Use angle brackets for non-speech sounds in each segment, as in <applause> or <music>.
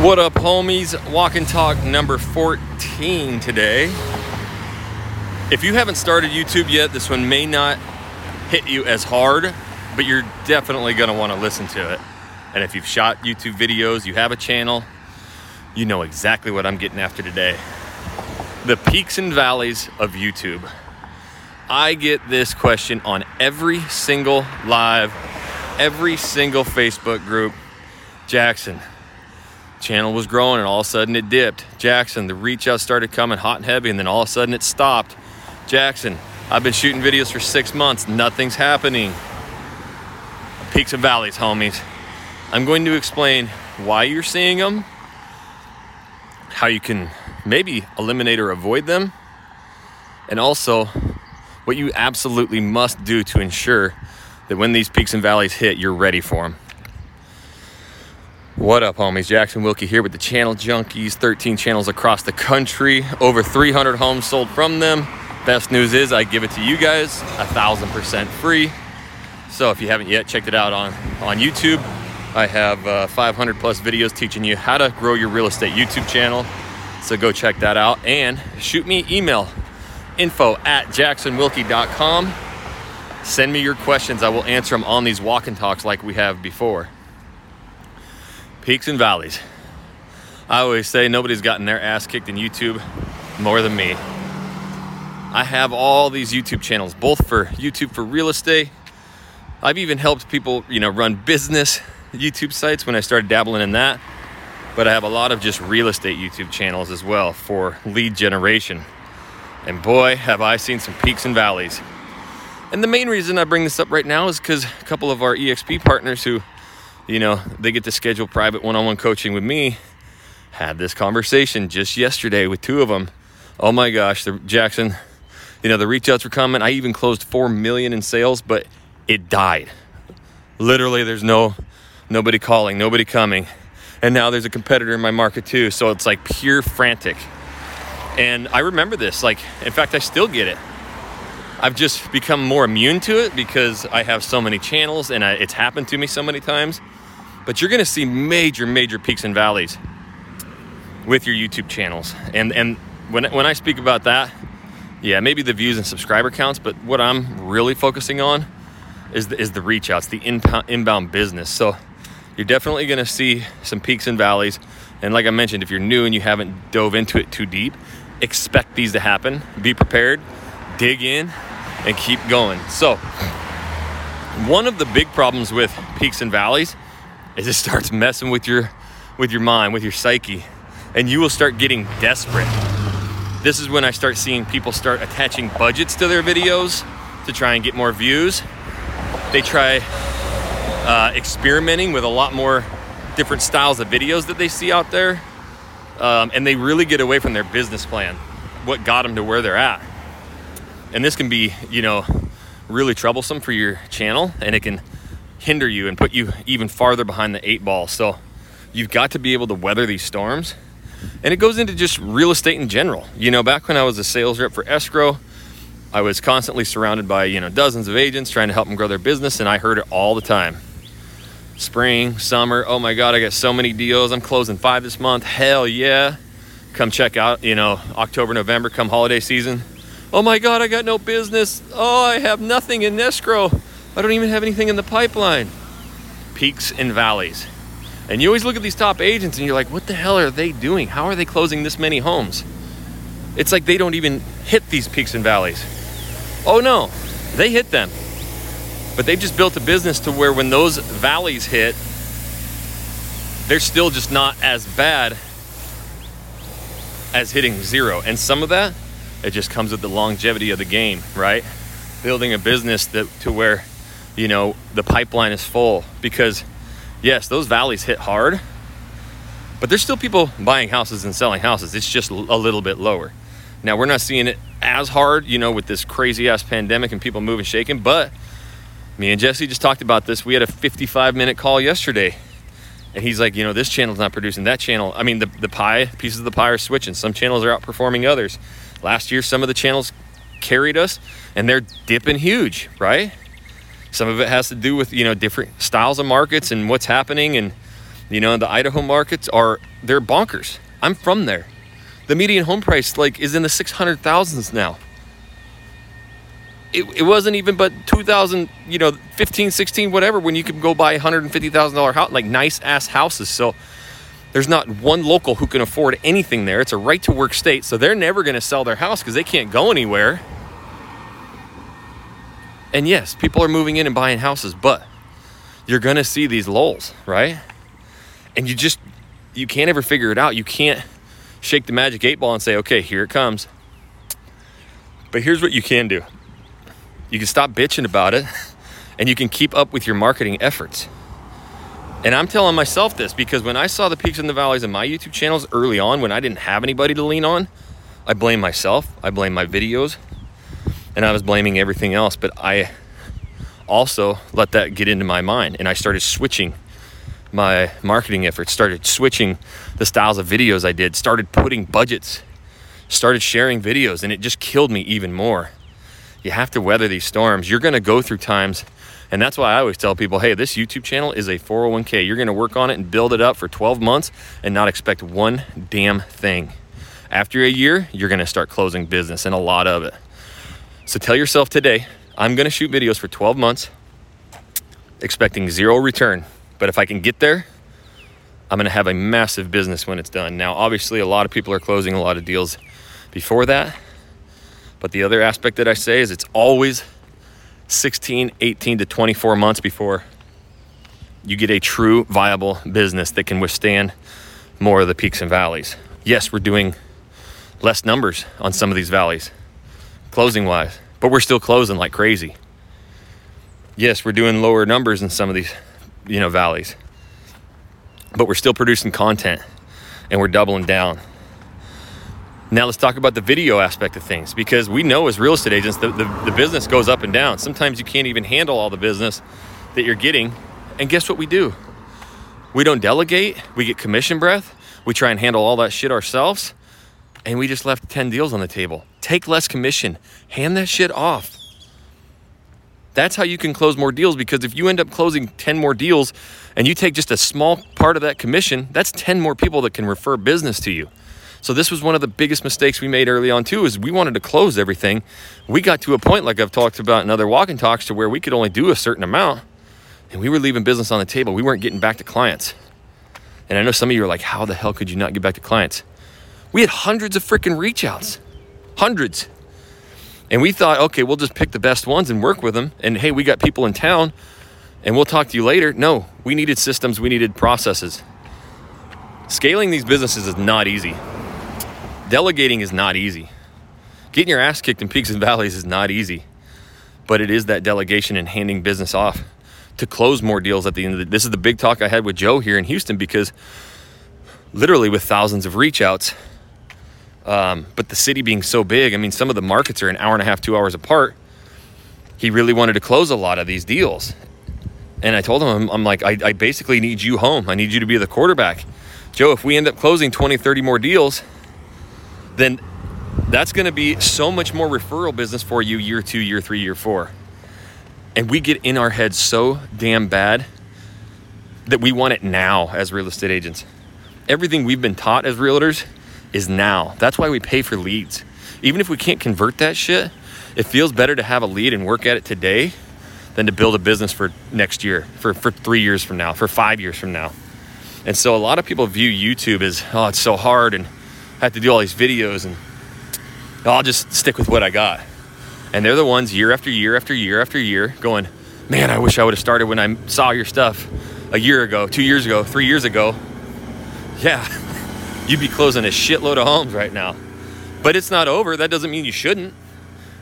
What up, homies? Walk and talk number 14 today. If you haven't started YouTube yet, this one may not hit you as hard, but you're definitely going to want to listen to it. And if you've shot YouTube videos, you have a channel, you know exactly what I'm getting after today. The peaks and valleys of YouTube. I get this question on every single live, every single Facebook group. Jackson, channel was growing and all of a sudden it dipped. Jackson, the reach out started coming hot and heavy and then all of a sudden it stopped. Jackson, I've been shooting videos for six months, nothing's happening. Peaks and valleys, homies. I'm going to explain why you're seeing them, how you can maybe eliminate or avoid them, and also what you absolutely must do to ensure that when these peaks and valleys hit, you're ready for them. What up, homies? Jackson Wilkey here with the Channel Junkies. 13 channels across the country, over 300 homes sold from them. Best news is I give it to you guys a thousand percent free. So if you haven't yet checked it out on on YouTube, I have uh, 500 plus videos teaching you how to grow your real estate YouTube channel. So go check that out and shoot me email info at jacksonwilkey.com. Send me your questions. I will answer them on these walk and talks like we have before peaks and valleys. I always say nobody's gotten their ass kicked in YouTube more than me. I have all these YouTube channels, both for YouTube for real estate. I've even helped people, you know, run business YouTube sites when I started dabbling in that. But I have a lot of just real estate YouTube channels as well for lead generation. And boy, have I seen some peaks and valleys. And the main reason I bring this up right now is because a couple of our EXP partners who you know, they get to schedule private one on one coaching with me. Had this conversation just yesterday with two of them. Oh my gosh, the Jackson, you know, the reach outs were coming. I even closed 4 million in sales, but it died. Literally, there's no nobody calling, nobody coming. And now there's a competitor in my market too. So it's like pure frantic. And I remember this. Like, in fact, I still get it. I've just become more immune to it because I have so many channels and I, it's happened to me so many times. But you're going to see major, major peaks and valleys with your YouTube channels. And and when when I speak about that, yeah, maybe the views and subscriber counts, but what I'm really focusing on is the, is the reach outs, the inbound, inbound business. So you're definitely going to see some peaks and valleys. And like I mentioned, if you're new and you haven't dove into it too deep, expect these to happen. Be prepared, dig in, and keep going. So, one of the big problems with peaks and valleys is it starts messing with your with your mind, with your psyche, and you will start getting desperate. This is when I start seeing people start attaching budgets to their videos to try and get more views. They try uh, experimenting with a lot more different styles of videos that they see out there, um, and they really get away from their business plan, what got them to where they're at and this can be you know really troublesome for your channel and it can hinder you and put you even farther behind the eight ball. So you've got to be able to weather these storms. And it goes into just real estate in general. You know back when i was a sales rep for escrow i was constantly surrounded by you know dozens of agents trying to help them grow their business and i heard it all the time. Spring summer oh my god i got so many deals. I'm closing five this month. Hell yeah. Come check out you know october november come holiday season. Oh my God, I got no business. Oh, I have nothing in escrow. I don't even have anything in the pipeline. Peaks and valleys. And you always look at these top agents and you're like, what the hell are they doing? How are they closing this many homes? It's like they don't even hit these peaks and valleys. Oh no, they hit them. But they've just built a business to where when those valleys hit, they're still just not as bad as hitting zero. And some of that it just comes with the longevity of the game, right? Building a business that to where, you know, the pipeline is full because yes, those valleys hit hard, but there's still people buying houses and selling houses. It's just a little bit lower. Now, we're not seeing it as hard, you know, with this crazy ass pandemic and people moving shaking, but me and Jesse just talked about this. We had a 55 minute call yesterday. And he's like, you know, this channel's not producing that channel. I mean, the, the pie, pieces of the pie are switching. Some channels are outperforming others. Last year, some of the channels carried us and they're dipping huge, right? Some of it has to do with, you know, different styles of markets and what's happening. And You know, the Idaho markets are they're bonkers. I'm from there. The median home price like is in the 600,000s now. It, it wasn't even but 2000, you know, 15, 16, whatever when you could go buy $150,000 house like nice ass houses. So there's not one local who can afford anything there. It's a right to work state. So they're never going to sell their house because they can't go anywhere. And yes, people are moving in and buying houses, but you're going to see these lulls, right? And you just, you can't ever figure it out. You can't shake the magic eight ball and say, okay, here it comes. But here's what you can do you can stop bitching about it and you can keep up with your marketing efforts. And I'm telling myself this because when I saw the peaks and the valleys in my YouTube channels early on, when I didn't have anybody to lean on, I blame myself, I blame my videos, and I was blaming everything else. But I also let that get into my mind and I started switching my marketing efforts, started switching the styles of videos I did, started putting budgets, started sharing videos, and it just killed me even more. You have to weather these storms. You're going to go through times and that's why I always tell people hey, this YouTube channel is a 401k. You're going to work on it and build it up for 12 months and not expect one damn thing. After a year, you're going to start closing business and a lot of it. So tell yourself today, I'm going to shoot videos for 12 months, expecting zero return. But if I can get there, I'm going to have a massive business when it's done. Now, obviously, a lot of people are closing a lot of deals before that. But the other aspect that I say is it's always 16, 18 to 24 months before you get a true viable business that can withstand more of the peaks and valleys. Yes, we're doing less numbers on some of these valleys, closing wise, but we're still closing like crazy. Yes, we're doing lower numbers in some of these, you know, valleys, but we're still producing content and we're doubling down. Now let's talk about the video aspect of things because we know as real estate agents the, the, the, business goes up and down. Sometimes you can't even handle all the business that you're getting. And guess what we do? We don't delegate, we get commission breath, we try and handle all that shit ourselves, and we just left 10 deals on the table. Take less commission, hand that shit off. That's how you can close more deals because if you end up closing 10 more deals and you take just a small part of that commission, that's 10 more people that can refer business to you. So this was one of the biggest mistakes we made early on too is we wanted to close everything. We got to a point like I've talked about in other walking talks to where we could only do a certain amount and we were leaving business on the table. We weren't getting back to clients. And I know some of you are like, how the hell could you not get back to clients? We had hundreds of freaking reach outs. Hundreds. And we thought, okay, we'll just pick the best ones and work with them. And hey, we got people in town and we'll talk to you later. No, we needed systems, we needed processes. Scaling these businesses is not easy. Delegating is not easy. Getting your ass kicked in peaks and valleys is not easy. But it is that delegation and handing business off to close more deals at the end of the This is the big talk I had with Joe here in Houston because literally with thousands of reach outs, um, but the city being so big, I mean, some of the markets are an hour and a half, two hours apart. He really wanted to close a lot of these deals. And I told him, I'm, I'm like, I, I basically need you home. I need you to be the quarterback. Joe, if we end up closing 20, 30 more deals, then that's going to be so much more referral business for you year two, year three, year four. And we get in our heads so damn bad that we want it now as real estate agents. Everything we've been taught as realtors is now. That's why we pay for leads. Even if we can't convert that shit, it feels better to have a lead and work at it today than to build a business for next year, for, for three years from now, for five years from now. And so a lot of people view YouTube as, oh, it's so hard and I have to do all these videos and I'll just stick with what I got. And they're the ones year after year after year after year going, man, I wish I would have started when I saw your stuff a year ago, two years ago, three years ago. Yeah, <laughs> you'd be closing a shitload of homes right now. But it's not over. That doesn't mean you shouldn't.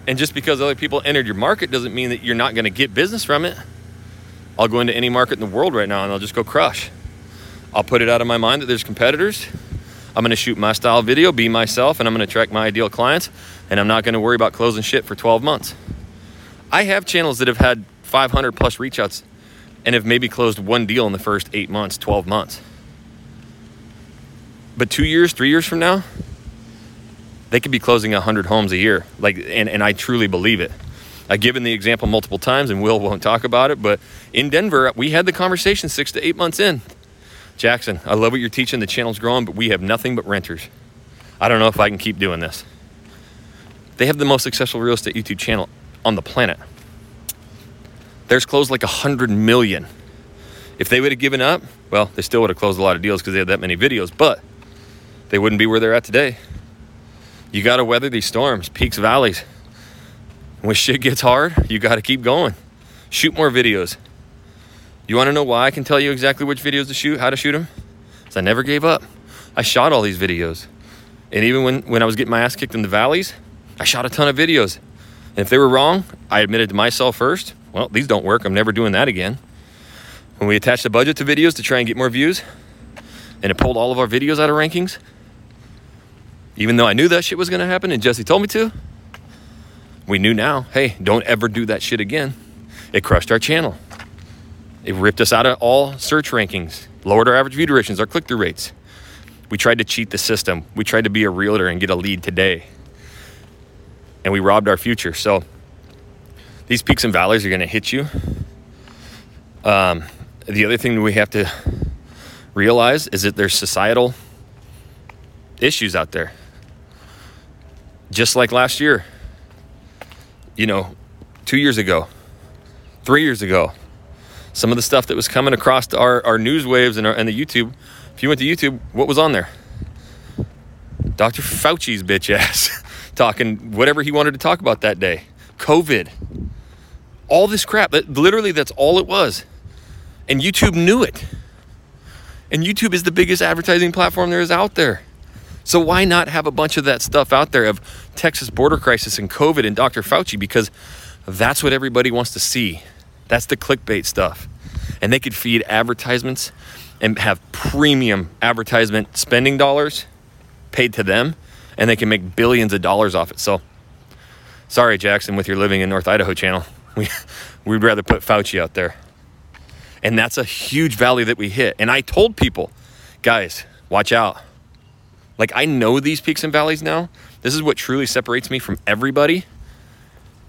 And just because other people entered your market doesn't mean that you're not going to get business from it. I'll go into any market in the world right now and I'll just go crush. I'll put it out of my mind that there's competitors I'm going to shoot my style video, be myself, and I'm going to attract my ideal clients, and I'm not going to worry about closing shit for 12 months. I have channels that have had 500 plus reach outs and have maybe closed one deal in the first eight months, 12 months. But two years, three years from now, they could be closing 100 homes a year. Like, and, and I truly believe it. I've given the example multiple times, and Will won't talk about it, but in Denver, we had the conversation six to eight months in Jackson, I love what you're teaching. The channel's growing, but we have nothing but renters. I don't know if I can keep doing this. They have the most successful real estate YouTube channel on the planet. Theirs closed like a hundred million. If they would have given up, well, they still would have closed a lot of deals because they had that many videos, but they wouldn't be where they're at today. You got to weather these storms, peaks, valleys. When shit gets hard, you got to keep going. Shoot more videos. You want to know why I can tell you exactly which videos to shoot, how to shoot them? Because I never gave up. I shot all these videos. And even when, when I was getting my ass kicked in the valleys, I shot a ton of videos. And if they were wrong, I admitted to myself first, well, these don't work. I'm never doing that again. When we attached the budget to videos to try and get more views, and it pulled all of our videos out of rankings, even though I knew that shit was going to happen and Jesse told me to, we knew now, hey, don't ever do that shit again. It crushed our channel. It ripped us out of all search rankings, lowered our average view durations, our click through rates. We tried to cheat the system. We tried to be a realtor and get a lead today. And we robbed our future. So these peaks and valleys are going to hit you. Um, the other thing we have to realize is that there's societal issues out there. Just like last year, you know, two years ago, three years ago, some of the stuff that was coming across our, our news waves and, our, and the YouTube. If you went to YouTube, what was on there? Dr. Fauci's bitch ass <laughs> talking whatever he wanted to talk about that day. COVID. All this crap. That, literally, that's all it was. And YouTube knew it. And YouTube is the biggest advertising platform there is out there. So why not have a bunch of that stuff out there of Texas border crisis and COVID and Dr. Fauci? Because that's what everybody wants to see. That's the clickbait stuff. And they could feed advertisements and have premium advertisement spending dollars paid to them, and they can make billions of dollars off it. So, sorry, Jackson, with your living in North Idaho channel, <laughs> we, we'd rather put Fauci out there. And that's a huge valley that we hit. And I told people, guys, watch out like I know these peaks and valleys now. This is what truly separates me from everybody.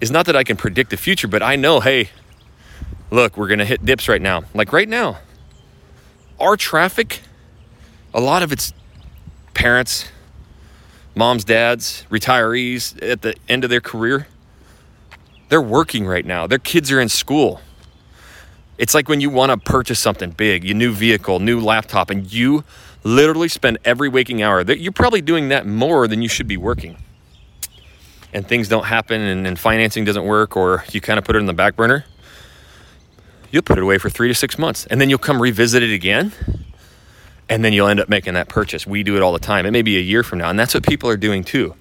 Is not that I can predict the future, but I know, hey, look, we're going to hit dips right now. Like right now. Our traffic, a lot of it's parents, moms, dads, retirees at the end of their career. They're working right now. Their kids are in school. It's like when you want to purchase something big, a new vehicle, new laptop, and you literally spend every waking hour. You're probably doing that more than you should be working. And things don't happen and, and financing doesn't work, or you kind of put it in the back burner. You'll put it away for three to six months, and then you'll come revisit it again, and then you'll end up making that purchase. We do it all the time. It may be a year from now, and that's what people are doing too.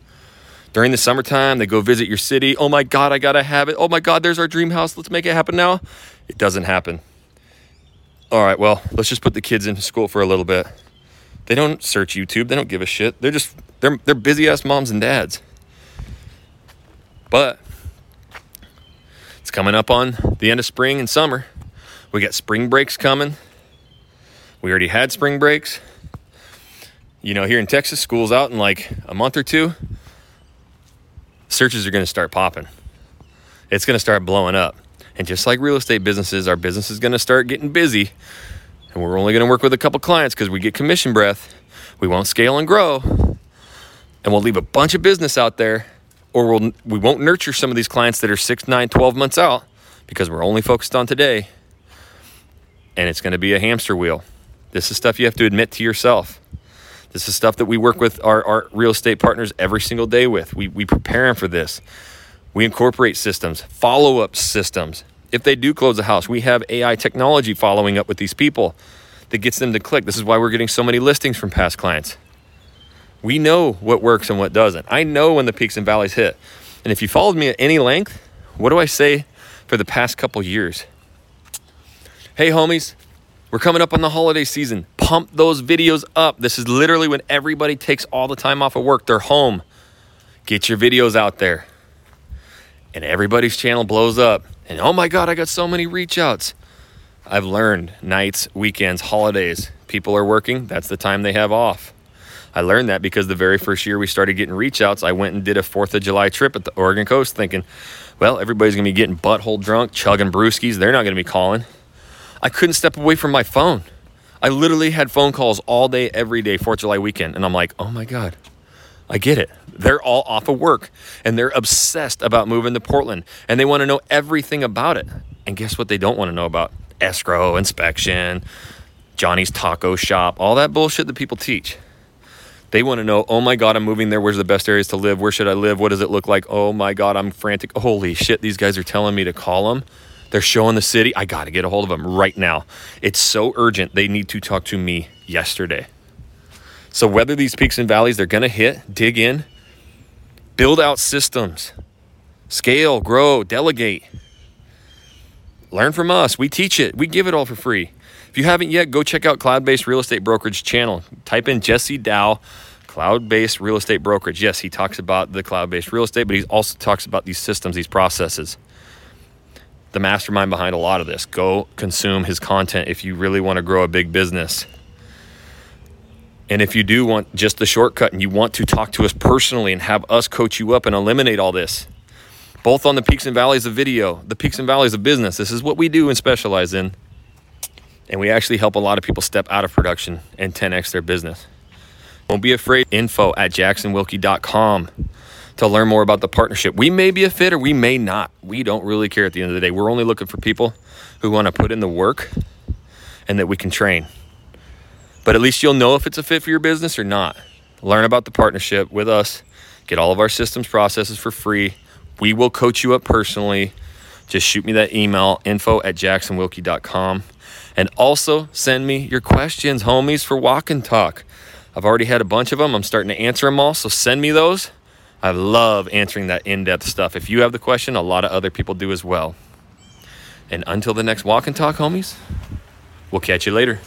During the summertime, they go visit your city. Oh my God, I gotta have it. Oh my God, there's our dream house. Let's make it happen now. It doesn't happen. All right, well, let's just put the kids into school for a little bit. They don't search YouTube. They don't give a shit. They're just they're they're busy ass moms and dads. But it's coming up on the end of spring and summer. We got spring breaks coming. We already had spring breaks. You know, here in Texas, school's out in like a month or two. Searches are going to start popping. It's going to start blowing up. And just like real estate businesses, our business is going to start getting busy and we're only going to work with a couple clients because we get commission breath. We won't scale and grow, and we'll leave a bunch of business out there, or we'll, we won't nurture some of these clients that are six, nine, 12 months out because we're only focused on today. And it's going to be a hamster wheel. This is stuff you have to admit to yourself. This is stuff that we work with our, our real estate partners every single day with. We, we prepare them for this. We incorporate systems, follow up systems, if they do close a house, we have AI technology following up with these people that gets them to click. This is why we're getting so many listings from past clients. We know what works and what doesn't. I know when the peaks and valleys hit. And if you followed me at any length, what do I say for the past couple years? Hey, homies, we're coming up on the holiday season. Pump those videos up. This is literally when everybody takes all the time off of work. They're home. Get your videos out there. And everybody's channel blows up. And oh my God, I got so many reach outs. I've learned nights, weekends, holidays, people are working. That's the time they have off. I learned that because the very first year we started getting reach outs, I went and did a 4th of July trip at the Oregon coast thinking, well, everybody's to be getting butthole drunk, chugging brewskis. They're not to be calling. I couldn't step away from my phone. I literally had phone calls all day, every day, 4th of July weekend. And I'm like, oh my God, I get it. They're all off of work and they're obsessed about moving to Portland and they want to know everything about it. And guess what they don't want to know about? Escrow, inspection, Johnny's taco shop, all that bullshit that people teach. They want to know, oh my God, I'm moving there. Where's the best areas to live? Where should I live? What does it look like? Oh my God, I'm frantic. Holy shit, these guys are telling me to call them. They're showing the city. I got to get a hold of them right now. It's so urgent. They need to talk to me yesterday. So, whether these peaks and valleys they're going to hit, dig in, build out systems, scale, grow, delegate. Learn from us. We teach it, we give it all for free. If you haven't yet, go check out Cloud Based Real Estate Brokerage channel. Type in Jesse Dow, Cloud Based Real Estate Brokerage. Yes, he talks about the cloud based real estate, but he also talks about these systems, these processes. The mastermind behind a lot of this. Go consume his content if you really want to grow a big business. And if you do want just the shortcut and you want to talk to us personally and have us coach you up and eliminate all this, both on the peaks and valleys of video, the peaks and valleys of business, this is what we do and specialize in. And we actually help a lot of people step out of production and 10x their business. Don't be afraid. Info at jacksonwilkey.com to learn more about the partnership. We may be a fit or we may not. We don't really care at the end of the day. We're only looking for people who want to put in the work and that we can train. But at least you'll know if it's a fit for your business or not. Learn about the partnership with us. Get all of our systems processes for free. We will coach you up personally. Just shoot me that email info at jacksonwilkey.com. And also send me your questions, homies, for Walk and Talk. I've already had a bunch of them. I'm starting to answer them all. So send me those. I love answering that in depth stuff. If you have the question, a lot of other people do as well. And until the next Walk and Talk, homies, we'll catch you later.